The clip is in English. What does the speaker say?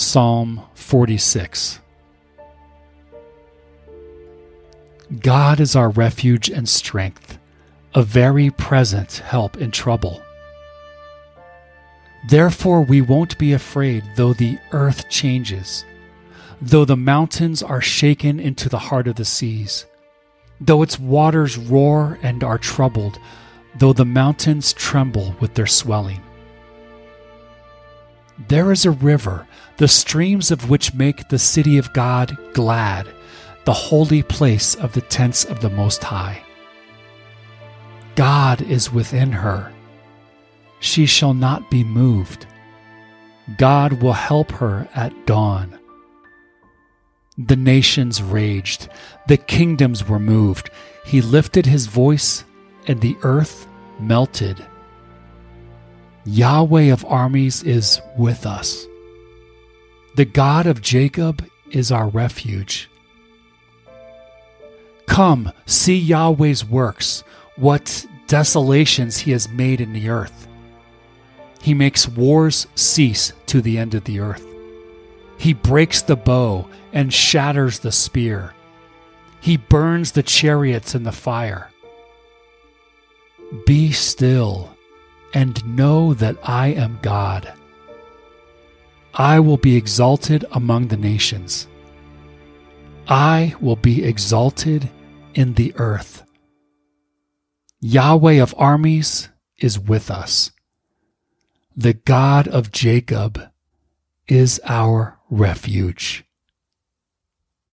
Psalm 46 God is our refuge and strength, a very present help in trouble. Therefore, we won't be afraid though the earth changes, though the mountains are shaken into the heart of the seas, though its waters roar and are troubled, though the mountains tremble with their swelling. There is a river, the streams of which make the city of God glad, the holy place of the tents of the Most High. God is within her. She shall not be moved. God will help her at dawn. The nations raged, the kingdoms were moved. He lifted his voice, and the earth melted. Yahweh of armies is with us. The God of Jacob is our refuge. Come, see Yahweh's works, what desolations he has made in the earth. He makes wars cease to the end of the earth. He breaks the bow and shatters the spear. He burns the chariots in the fire. Be still and know that I am God. I will be exalted among the nations. I will be exalted in the earth. Yahweh of armies is with us. The God of Jacob is our refuge.